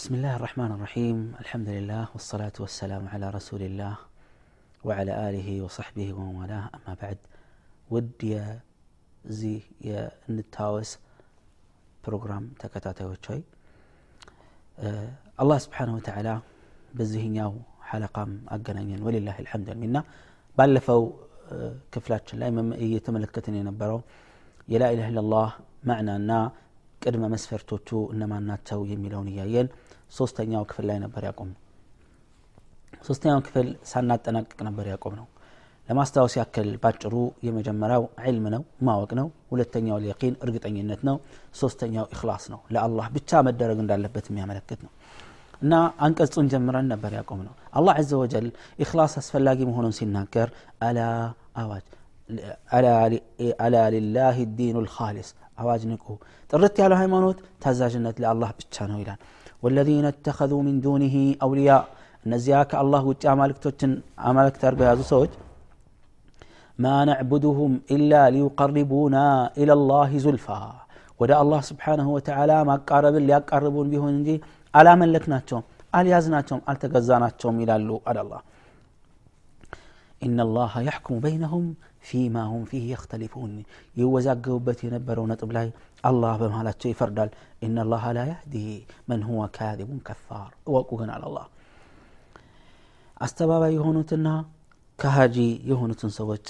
بسم الله الرحمن الرحيم الحمد لله والصلاة والسلام على رسول الله وعلى آله وصحبه ومن والاه أما بعد ود زي የንታወስ ፕሮግራም ተከታታዮች ሆይ አላህ ስብሓንሁ ወተዓላ በዚህኛው ሐለቃም አገናኘን ወሊላህ ልሐምድ ሚና ባለፈው ክፍላችን ላይ እየተመለከትን የነበረው የላኢላህ ኢላላህ ማዕናና ቅድመ መስፈርቶቹ እነማን ናቸው የሚለውን እያየን ሶስተኛው ክፍል ላይ ነበር ያቆም ነው ሶስተኛው ክፍል ሳናጠናቅቅ ነበር ያቆም ነው ለማስታወስ ያክል ባጭሩ የመጀመሪያው ዕልም ነው ማወቅ ነው ሁለተኛው የቂን እርግጠኝነት ነው ሶስተኛው ኢክላስ ነው ለአላህ ብቻ መደረግ እንዳለበት የሚያመለክት ነው እና አንቀጹን ጀምረን ነበር ያቆም ነው አላህ ዘ ወጀል ኢክላስ አስፈላጊ መሆኑን ሲናገር አላ አዋጅ ألا لله الدين الخالص. أواجنكو ترتي على هاي مانوت تزاجنة لله بتشانو إلان. والذين اتخذوا من دونه أولياء. نزياك الله وجه أمالك توتن أمالك تربي هذا ما نعبدهم إلا ليقربونا إلى الله زلفا. ودا الله سبحانه وتعالى ما قارب اللي أقربون بهن جي ألا ملكناتهم أليازناتهم ألتقزاناتهم إلى الله. አላ ኢነ ላሀ ያሕኩሙ በይነሁም ፊማ ሁም ፊህ የክተሊፉን ይወዛገቡበት የነበረው ነጥብ ላይ አላህ በመሃላቸው ይፈርዳል ኢነ ላሀ ላ ያህዲ መን ሁወ ካዚቡን ከፋር እወቁ ግን አለ አላህ አስተባባይ የሆኑትና ከሃጂ የሆኑትን ሰዎች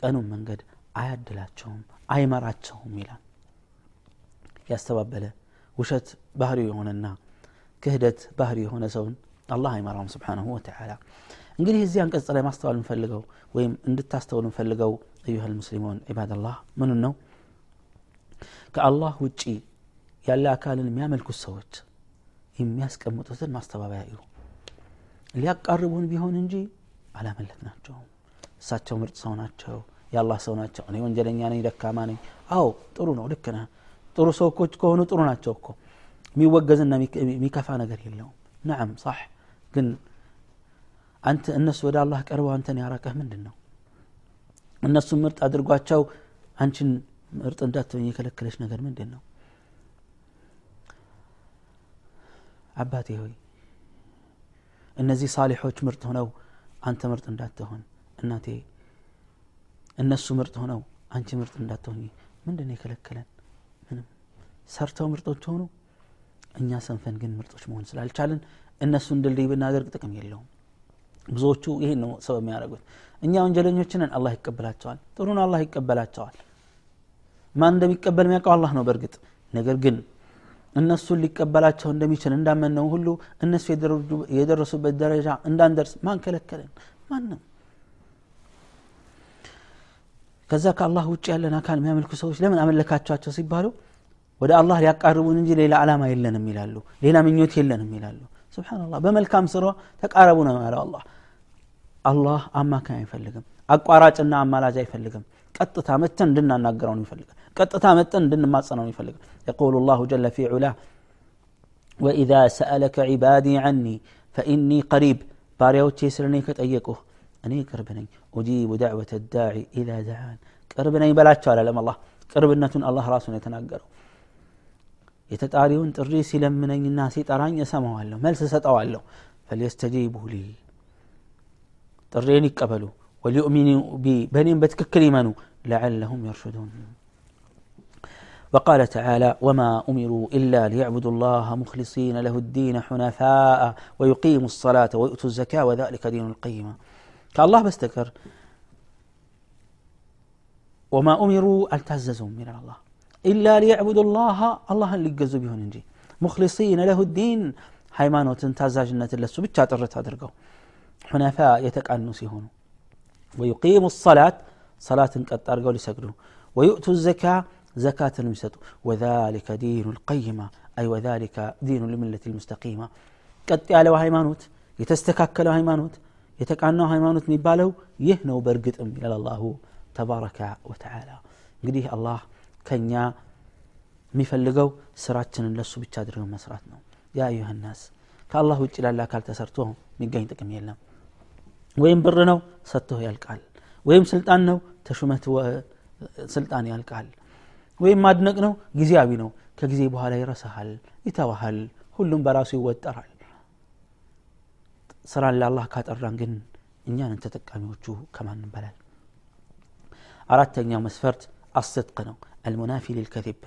ቀኑን መንገድ አያድላቸውም አይመራቸውም ይላል ያስተባበለ ውሸት ባህሪው የሆነና ክህደት ባህሪ የሆነ ሰውን አላህ አይመራውም ስብሓንሁ ወተዓላ እንግዲህ እዚህ አንቀጽ ላይ ማስተዋል እንፈልገው ወይም እንድታስተውል እንፈልገው አዩሃ ልሙስሊሙን ዒባድላህ ምኑን ነው ከአላህ ውጪ ያለ አካልን የሚያመልኩት ሰዎች የሚያስቀምጡትን ማስተባበያ እዩ ሊያቃርቡን ቢሆን እንጂ አላመለክናቸውም እሳቸው ምርጥ ሰው ናቸው የአላህ ሰው ናቸው እኔ ወንጀለኛ ነኝ ደካማ ነኝ አዎ ጥሩ ነው ልክ ነህ ጥሩ ሰዎች ከሆኑ ጥሩ ናቸው እኮ የሚወገዝና የሚከፋ ነገር የለውም ነዓም ሳሕ ግን አንተ እነሱ ወደ አላህ ቀርበው አንተን ያራቀህ ምንድን ነው እነሱን ምርጥ አድርጓቸው አንቺን ምርጥ እንዳትሆኝ የከለከለች ነገር ምንድን ነው አባቴ ሆይ እነዚህ ሳሊሖች ምርጥ ሆነው አንተ ምርጥ እንዳትሆን እናቴ እነሱ ምርጥ ሆነው አንቺ ምርጥ እንዳትሆኝ ምንድን ነው የከለከለን? ምንም። ሰርተው ምርጦች ሆኑ? እኛ ሰንፈን ግን ምርጦች መሆን ስላልቻልን እነሱን ድልድይ ብናደርግ ጥቅም የለውም ብዙዎቹ ይህን ነው ሰው የሚያደርጉት። እኛ ወንጀለኞችንን አላህ ይቀበላቸዋል። ጥሩን አላህ ይቀበላቸዋል። ማን እንደሚቀበል የሚያውቀው አላህ ነው በእርግጥ። ነገር ግን እነሱን ሊቀበላቸው እንደሚችል እንዳመነው ሁሉ እነሱ የደረሱበት ደረጃ እንዳንደርስ ማን ከለከለን? ማንም። ከዛ ከአላህ ውጭ ያለን አካል የሚያመልኩ ሰዎች ለምን አመለካቸኋቸው ሲባሉ ወደ አላህ ሊያቃርቡን እንጂ ሌላ ዓላማ የለንም ይላሉ ሌላ ምኞት የለንም ይላሉ سبحان الله. بمل كام سرو؟ تقاربونا ما على الله. الله أما كان يفلقم أقارات أن أما لا جاي يفلقم قط تامتن لنا نقرون يفلقم قط تامتن لنا ما صنون يفلقم يقول الله جل في علا وإذا سألك عبادي عني فإني قريب. باريو تيسرني كتأيكوه أني كربني أجيب دعوة الداعي إذا دعان كربني بلا على لما الله كربنة الله راسنا يتنقرون የተጣሪውን ጥሪ ሲለምነኝና ሲጠራኝ እሰማዋለሁ መልስ እሰጠዋለሁ ፈልየስተጂቡ ሊ ጥሬን ይቀበሉ ወሊዩእሚኑ ቢ በእኔም በትክክል ይመኑ ለዓለሁም የርሽዱን وقال تعالى وما أمروا إلا ليعبدوا الله مخلصين له الدين حنفاء ويقيموا الصلاة ويؤتوا الزكاة وذلك دين القيمة كالله بستكر وما أمروا التعززوا من الله إلا ليعبدوا الله الله اللي يقزوا بهن نجي مخلصين له الدين ሃይማኖት ታዛዥነት ለሱ ብቻ ጥርት አድርገው ሁነፋ የተቃኑ ሲሆኑ ወዩቂሙ ሰላት ሰላትን ቀጥ አድርገው ሊሰግዱ ወዩእቱ ዘካ ዘካትን የሚሰጡ ወዛሊከ ዲኑ ልቀይማ አይ ወዛሊከ ዲኑ ልምለት ልሙስተቂማ ቀጥ ያለው ሃይማኖት የተስተካከለው ሃይማኖት የተቃናው ሃይማኖት የሚባለው ይህ ነው በእርግጥም ይላል አላሁ ተባረከ ወተዓላ እንግዲህ አላህ ከኛ የሚፈልገው ስራችንን ለሱ ብቻ አድርገው መስራት ነው። ያ አዩሃ ናስ ከአላህ ውጭ ላለ አካል ተሰርቶ የሚገኝ ጥቅም የለም። ወይም ብር ነው ሰጥቶ ያልቃል። ወይም ስልጣን ነው ተሹመት ስልጣን ያልቃል። ወይም ማድነቅ ነው ጊዜያዊ ነው። ከጊዜ በኋላ ይረሳሃል ይተዋሃል ሁሉም በራሱ ይወጠራል። ስራን ለአላህ ካጠራን ግን እኛንን ተጠቃሚዎቹ ከማንም በላል አራተኛው መስፈርት አስድቅ ነው አልሙናፊ ሊልከዚብ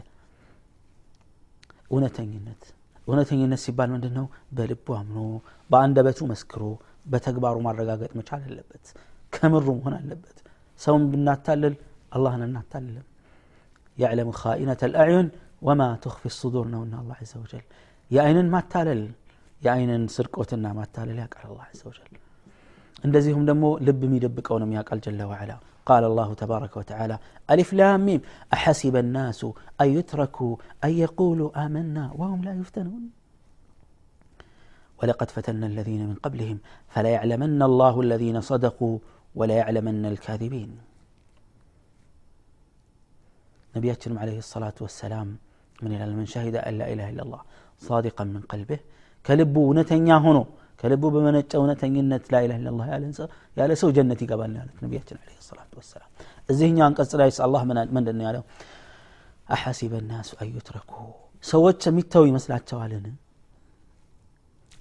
እውነተኝነት እውነተኝነት ሲባል ምንድን ነው በልቡ አምኖ በአንደበቱ መስክሮ በተግባሩ ማረጋገጥ መቻል አለበት ከምሩ መሆን አለበት ሰውን ብናታልል አላህን እናታልልም يعلم خائنة الأعين وما تخفي الصدور نونا الله عز وجل የአይንን ማታለል የአይንን ስርቆትና ማታለል ያውቃል አላህ عز وجل እንደዚሁም ደግሞ ልብ የሚደብቀውንም ያውቃል ጀለ ወዓላ قال الله تبارك وتعالى ألف لام ميم أحسب الناس أن يتركوا أن يقولوا آمنا وهم لا يفتنون. ولقد فتنا الذين من قبلهم فليعلمن الله الذين صدقوا وليعلمن الكاذبين. نبياتنا عليه الصلاة والسلام من من شهد أن لا إله إلا الله صادقا من قلبه كلبو نتنيا هنا ከልቡ በመነጨ እውነተኝነት ላይላ ለላህ ያለ ሰው ጀነት ይገባል ያሉት ነቢያችን አለ ሰላቱ ወሰላም እዚህኛ አንቀጽ ላይ አላህ ምንድን ያለው አሐሲበ ናሱ አዩትረኩ ሰዎች የሚተው ይመስላቸዋልን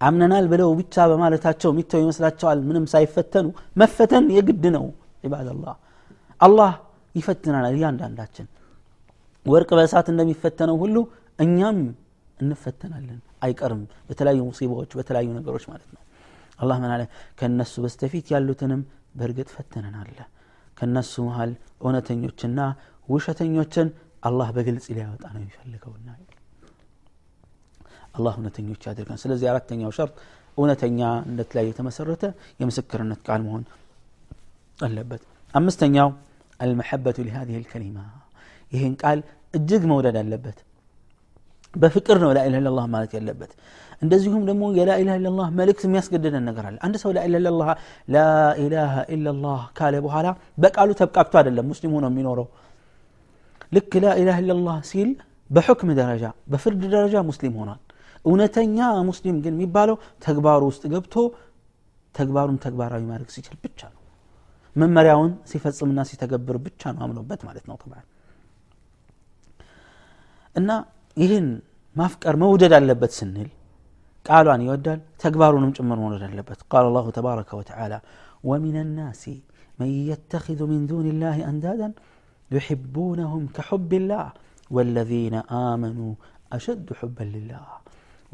አምነናል ብለው ብቻ በማለታቸው የሚተው ይመስላቸዋል ምንም ሳይፈተኑ መፈተን የግድ ነው ዒባደላህ አላህ ይፈትናል እያንዳንዳችን ወርቅ በእሳት እንደሚፈተነው ሁሉ እኛም እንፈተናለን። አይቀርም። በተለያዩ ሙሲባዎች በተለያዩ ነገሮች ማለት ነው። አላህ ምን አለ? ከእነሱ በስተፊት ያሉትንም በእርግጥ ፈተነናል። ከእነሱ መሃል እውነተኞችና ውሸተኞችን አላህ በግልጽ ሊያወጣ ነው የሚፈልገውና አላህ እውነተኞች ያድርገን ስለዚህ አራተኛው ሸርጥ እውነተኛነት ላይ የተመሰረተ የምስክርነት ቃል መሆን አለበት። አምስተኛው አልመሐበቱ ሊሃዚህ ልከሊማ። ይህን ቃል እጅግ መውደድ አለበት በፍቅር ነው ላኢላህ ኢላላህ ማለት ያለበት እንደዚሁም ደግሞ የላኢላህ ኢላላህ መልእክት የሚያስገድደን ነገር አለ አንድ ሰው ላኢላህ ኢላላህ ላኢላሃ ኢላላህ ካለ በኋላ በቃሉ ተብቃቅቶ አይደለም ሙስሊም ሆኖ የሚኖረው ልክ ላኢላህ ኢላላህ ሲል በሑክም ደረጃ በፍርድ ደረጃ ሙስሊም ሆኗል እውነተኛ ሙስሊም ግን የሚባለው ተግባሩ ውስጥ ገብቶ ተግባሩን ተግባራዊ ማድረግ ሲችል ብቻ ነው መመሪያውን ሲፈጽምና ሲተገብር ብቻ ነው አምኖበት ማለት ነው ተባል እና ይህን ማፍቀር መውደድ አለበት ስንል ቃሏን ይወዳል ተግባሩንም ጭምር መውደድ አለበት ቃል አላሁ ተባረከ ወተዓላ ومن الناس من يتخذ من دون الله أندادا يحبونهم كحب الله والذين آمنوا أشد حبا لله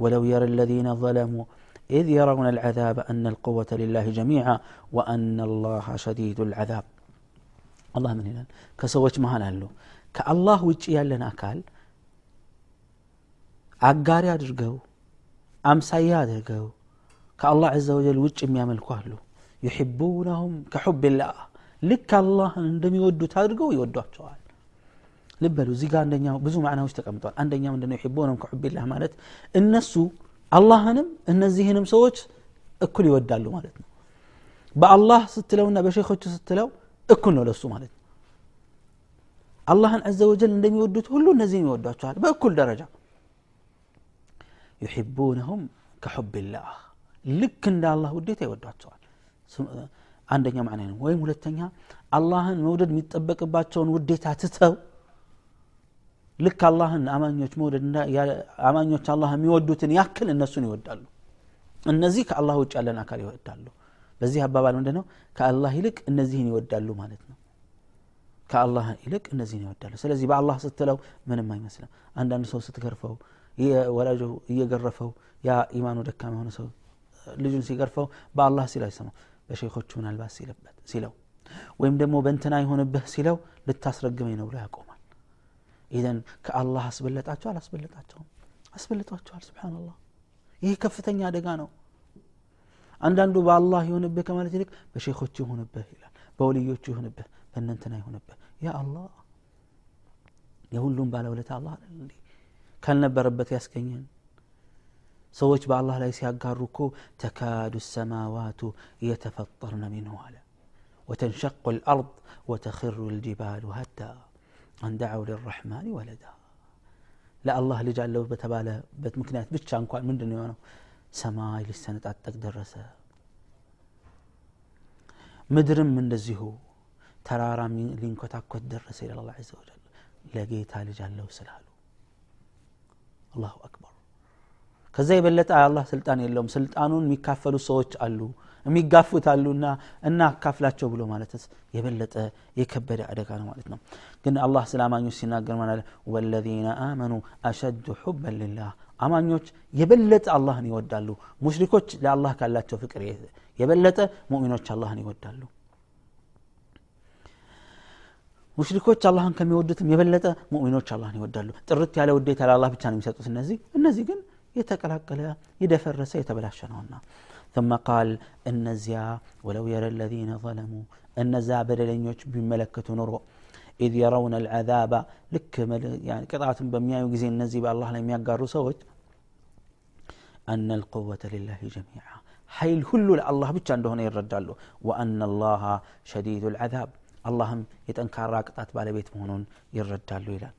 ولو يرى الذين ظلموا إذ يرون العذاب أن القوة لله جميعا وأن الله شديد العذاب الله من هنا كسوش مهان له كالله وجه لنا أكال አጋሪ አድርገው አምሳያ አድርገው ከአላህ ዘ ወጀል ውጭ የሚያመልኩ አሉ ዩሕቡነሁም ከሑብላህ ልክ አላህን እንደሚወዱት አድርገው ይወዷቸዋል ልበሉ እዚህ ጋር አንደኛው ብዙ ማዕናዎች ተቀምጠዋል አንደኛ ምንድነው ዩሕቡነሁም ከሑብላህ ማለት እነሱ አላህንም እነዚህንም ሰዎች እኩል ይወዳሉ ማለት ነው በአላህ ስትለውና በሼኮቹ ስትለው እኩል ነው ለሱ ማለት ነው አላህን ዘ ወጀል እንደሚወዱት ሁሉ እነዚህም ይወዷቸዋል በእኩል ደረጃ ዩሕቡነሁም ከሑብላህ። ልክ እንደ አላህ ውዴታ ይወዷቸዋል። አንደኛ ማዕና ነው። ወይም ሁለተኛ አላህን መውደድ የሚጠበቅባቸውን ውዴታ ትተው ልክ አላህን አማኞች መውደድ አማኞች አላህ የሚወዱትን ያክል እነሱን ይወዳሉ። እነዚህ ከአላህ ውጭ ያለን አካል ይወዳሉ። በዚህ አባባል ምንድ ነው ከአላህ ይልቅ እነዚህን ይወዳሉ ማለት ነው። ከአላህ ይልቅ እነዚህን ይወዳሉ። ስለዚህ በአላህ ስትለው ምንም አይመስልም። አንዳንድ ሰው ስትገርፈው ወላጁ እየገረፈው ያ ኢማኑ ደካማ የሆነ ሰው ልጁን ሲገርፈው በአላህ ሲል አይሰማው በሼኮቹ ምናልባት ሲለው ወይም ደግሞ በእንትና የሆንብህ ሲለው ልታስረግመኝ ነው ብሎ ያቆማል። ኢዘን ከአላህ አስበለጣቸው አላስበለጣቸውም? አስበልጧቸዋል። ስብናላህ ይህ ከፍተኛ አደጋ ነው። አንዳንዱ በአላህ የሆንብህ ከማለት ይልቅ በሼኮቹ የሆንብህ ይላል በወልዮቹ የሆንብህ በእነንትና የሆንብህ ያ አላህ የሁሉም ባለውለታ አላህ እንዴ ካልነበረበት ያስገኘን ሰዎች በአላህ ላይ ሲያጋሩ እኮ ተካዱ ሰማዋቱ የተፈጠርነ ሚንሁ አለ وتنشق الأرض وتخر الجبال هدا أن دعوا للرحمن ولدا لا الله لجعل له بتبالى بت مكنيات بتشا انكوان من دنيا ነው ሰማይ ሊሰነጣጠቅ ደረሰ ምድርም እንደዚሁ ተራራ ሊንኮታኮት ደረሰ ይላል አላህ ዐዘ ወጀል ለጌታ ልጅ አለው ስላሉ አላሁ አክበር። ከዛ የበለጠ አላህ ስልጣን የለውም። ስልጣኑን የሚካፈሉ ሰዎች አሉ የሚጋፉት አሉና እና አካፍላቸው ብሎ ማለትስ የበለጠ የከበደ አደጋ ነው ማለት ነው። ግን አላህ ስለ አማኞች ሲናገር ማለት ወለዚነ አመኑ አሸዱ ሑበን ልላህ አማኞች የበለጠ አላህን ይወዳሉ። ሙሽሪኮች ለአላህ ካላቸው ፍቅር የበለጠ ሙእሚኖች አላህን ይወዳሉ ሙሽሪኮች አላህን ከሚወዱትም የበለጠ ሙእሚኖች አላህን ይወዳሉ ጥርት ያለ ውዴታ ለአላህ ብቻ ነው የሚሰጡት እነዚህ እነዚህ ግን የተቀላቀለ የደፈረሰ የተበላሸ ነውና ثم قال እነዚያ ولو يرى الذين ظلموا እነዛ በደለኞች ቢመለከቱ ኑሮ ኢዝ የረውነ ልዓዛባ ልክ ቅጣትን በሚያዩ ጊዜ እነዚህ በአላህ ላይ የሚያጋሩ ሰዎች አነ ልቁወተ ልላህ ጀሚዓ ኃይል ሁሉ ለአላህ ብቻ እንደሆነ ይረዳሉ ወአነ ላሃ ሸዲዱ ልዓዛብ አላህም የጠንካራ ቅጣት ባለቤት መሆኑን ይረዳሉ ይላል።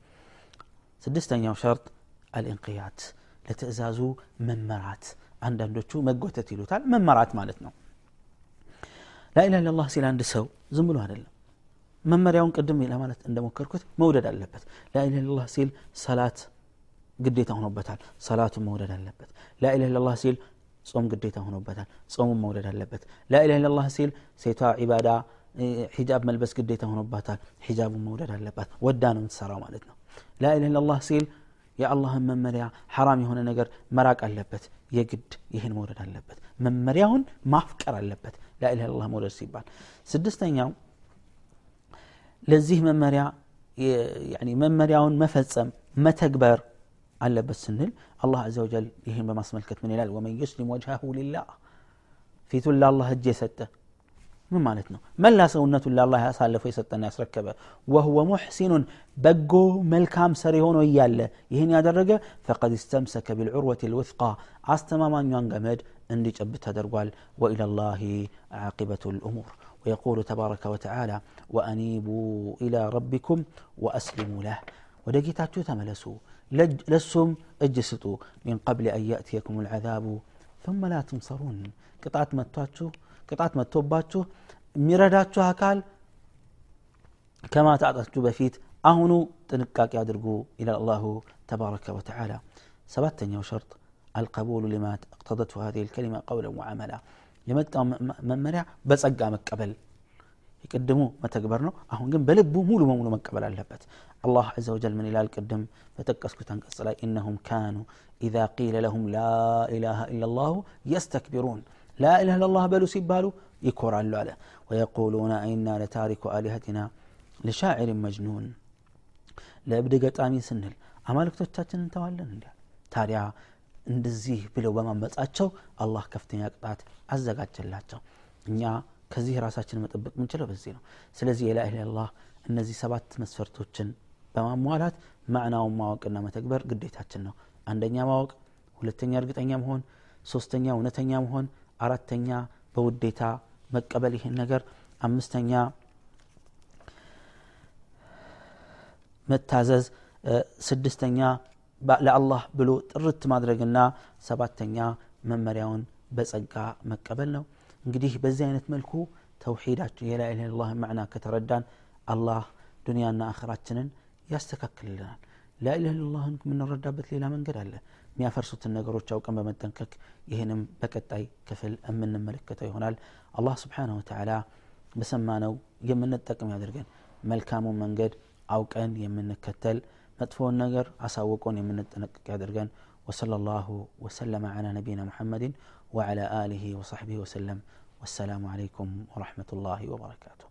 ስድስተኛው ሸርጥ አልእንቅያት ለትእዛዙ መመራት። አንዳንዶቹ መጎተት ይሉታል መመራት ማለት ነው። ላኢላ ኢላላህ ሲል አንድ ሰው ዝም ብሎ አይደለም። መመሪያውን ቅድም ለማለት እንደሞከርኩት መውደድ አለበት። ላኢላ ኢላላህ ሲል ሰላት ግዴታ ሆኖበታል ሰላቱን መውደድ አለበት። ላኢላ ኢላላህ ሲል ጾም ግዴታ ሆኖበታል ጾሙን መውደድ አለበት። ላኢላ ኢላላህ ሲል ሴቷ ዒባዳ ሒጃብ መልበስ ግዴታ ሆኖባታል። ሒጃቡን መውደድ አለባት። ወዳ ነው የምትሰራው ማለት ነው። ላኢላ ሲል የአላህን መመሪያ ሐራም የሆነ ነገር መራቅ አለበት። የግድ ይህን መውደድ አለበት። መመሪያውን ማፍቀር አለበት። ኢላላህ መውደድ ሲባል ስድስተኛው ለዚህ መመሪያ መመሪያውን መፈጸም መተግበር አለበት ስንል አላህ አዘ ወጀል ይህን በማስመልከት ምን ይላል? ወመን ዩስሊም ወጅሃሁ ሊላህ ፊቱን ለአላህ እጅ የሰጠ ምን ማለት ነው መላ ሰውነቱን ለአላህ ያሳለፈው የሰጠና ያስረከበ ወህወ ሙሕሲኑን በጎ መልካም ሰሪ ሆኖ እያለ ይህን ያደረገ ፈቀድ እስተምሰከ ቢልዑርወት ልውትቃ አስተማማኟን ገመድ እንዲጨብጥ ተደርጓል ወኢላ ላህ ዓቂበቱ ልእሙር ويقول تبارك وتعالى وأنيبوا إلى ربكم وأسلموا له ودقيتاتو تملسوا لسم اجسطوا من قبل أن يأتيكم العذاب ثم لا تنصرون قطعت متاتشو ቅጣት መጥቶባችሁ የሚረዳችሁ አካል ከማጣጣችሁ በፊት አሁኑ ጥንቃቄ አድርጉ ይላል አላሁ ተባረከ ወተዓላ ሰባተኛው ሸርጥ አልቀቡሉ ሊማ እቅተደቱ هذه الكلمة قولا وعملا የመጣው መመሪያ በጸጋ መቀበል የቅድሙ መተግበር ነው አሁን ግን በልቡ ሙሉ በሙሉ መቀበል አለበት አላህ አዘ ወጀል ምን ይላል ቅድም በጠቀስኩት አንቀጽ ላይ ኢነሁም ካኑ ኢዛ ቂለ ለሁም ላ ኢላሃ ኢላ ላሁ የስተክቢሩን ላኢላህ ለላህ በሉ ሲባሉ ይኮራሉ አለ ወየቁሉነ ኢና ለታሪኩ አሊሀቲና ለሻዒርን መጅኑን ለእብድ ገጣሚ ስንል አማልክቶቻችን እንተዋለን እንዲያል ታዲያ እንደዚህ ብለው በማመጻቸው አላህ ከፍተኛ ቅጣት አዘጋጀላቸው እኛ ከዚህ ራሳችን መጠበቅ ምንችለው በዚህ ነው ስለዚህ የላ እነዚህ ሰባት መስፈርቶችን በማሟላት ማዕናውን ማወቅና መተግበር ግዴታችን ነው አንደኛ ማወቅ ሁለተኛ እርግጠኛ መሆን ሶስተኛ እውነተኛ መሆን አራተኛ በውዴታ መቀበል ይህን ነገር አምስተኛ መታዘዝ ስድስተኛ ለአላህ ብሎ ጥርት ማድረግና ሰባተኛ መመሪያውን በጸጋ መቀበል ነው። እንግዲህ በዚህ አይነት መልኩ ተውሒዳችን የላኢላህ ኢላላህ ማዕና ከተረዳን አላህ ዱንያና አኸራችንን ያስተካክልልናል ላኢላህ ኢላላህን የምንረዳበት ሌላ መንገድ አለ የሚያፈርሱትን ነገሮች አውቀን በመጠንቀቅ ይህንም በቀጣይ ክፍል የምንመለከተው ይሆናል አላህ ስብሓንሁ ወተዓላ በሰማነው የምንጠቅም ያደርገን መልካሙን መንገድ አውቀን የምንከተል መጥፎውን ነገር አሳውቆን የምንጠነቀቅ ያደርገን وصلى الله وسلم على نبينا محمد وعلى آله وصحبه وسلم والسلام عليكم ورحمة الله وبركاته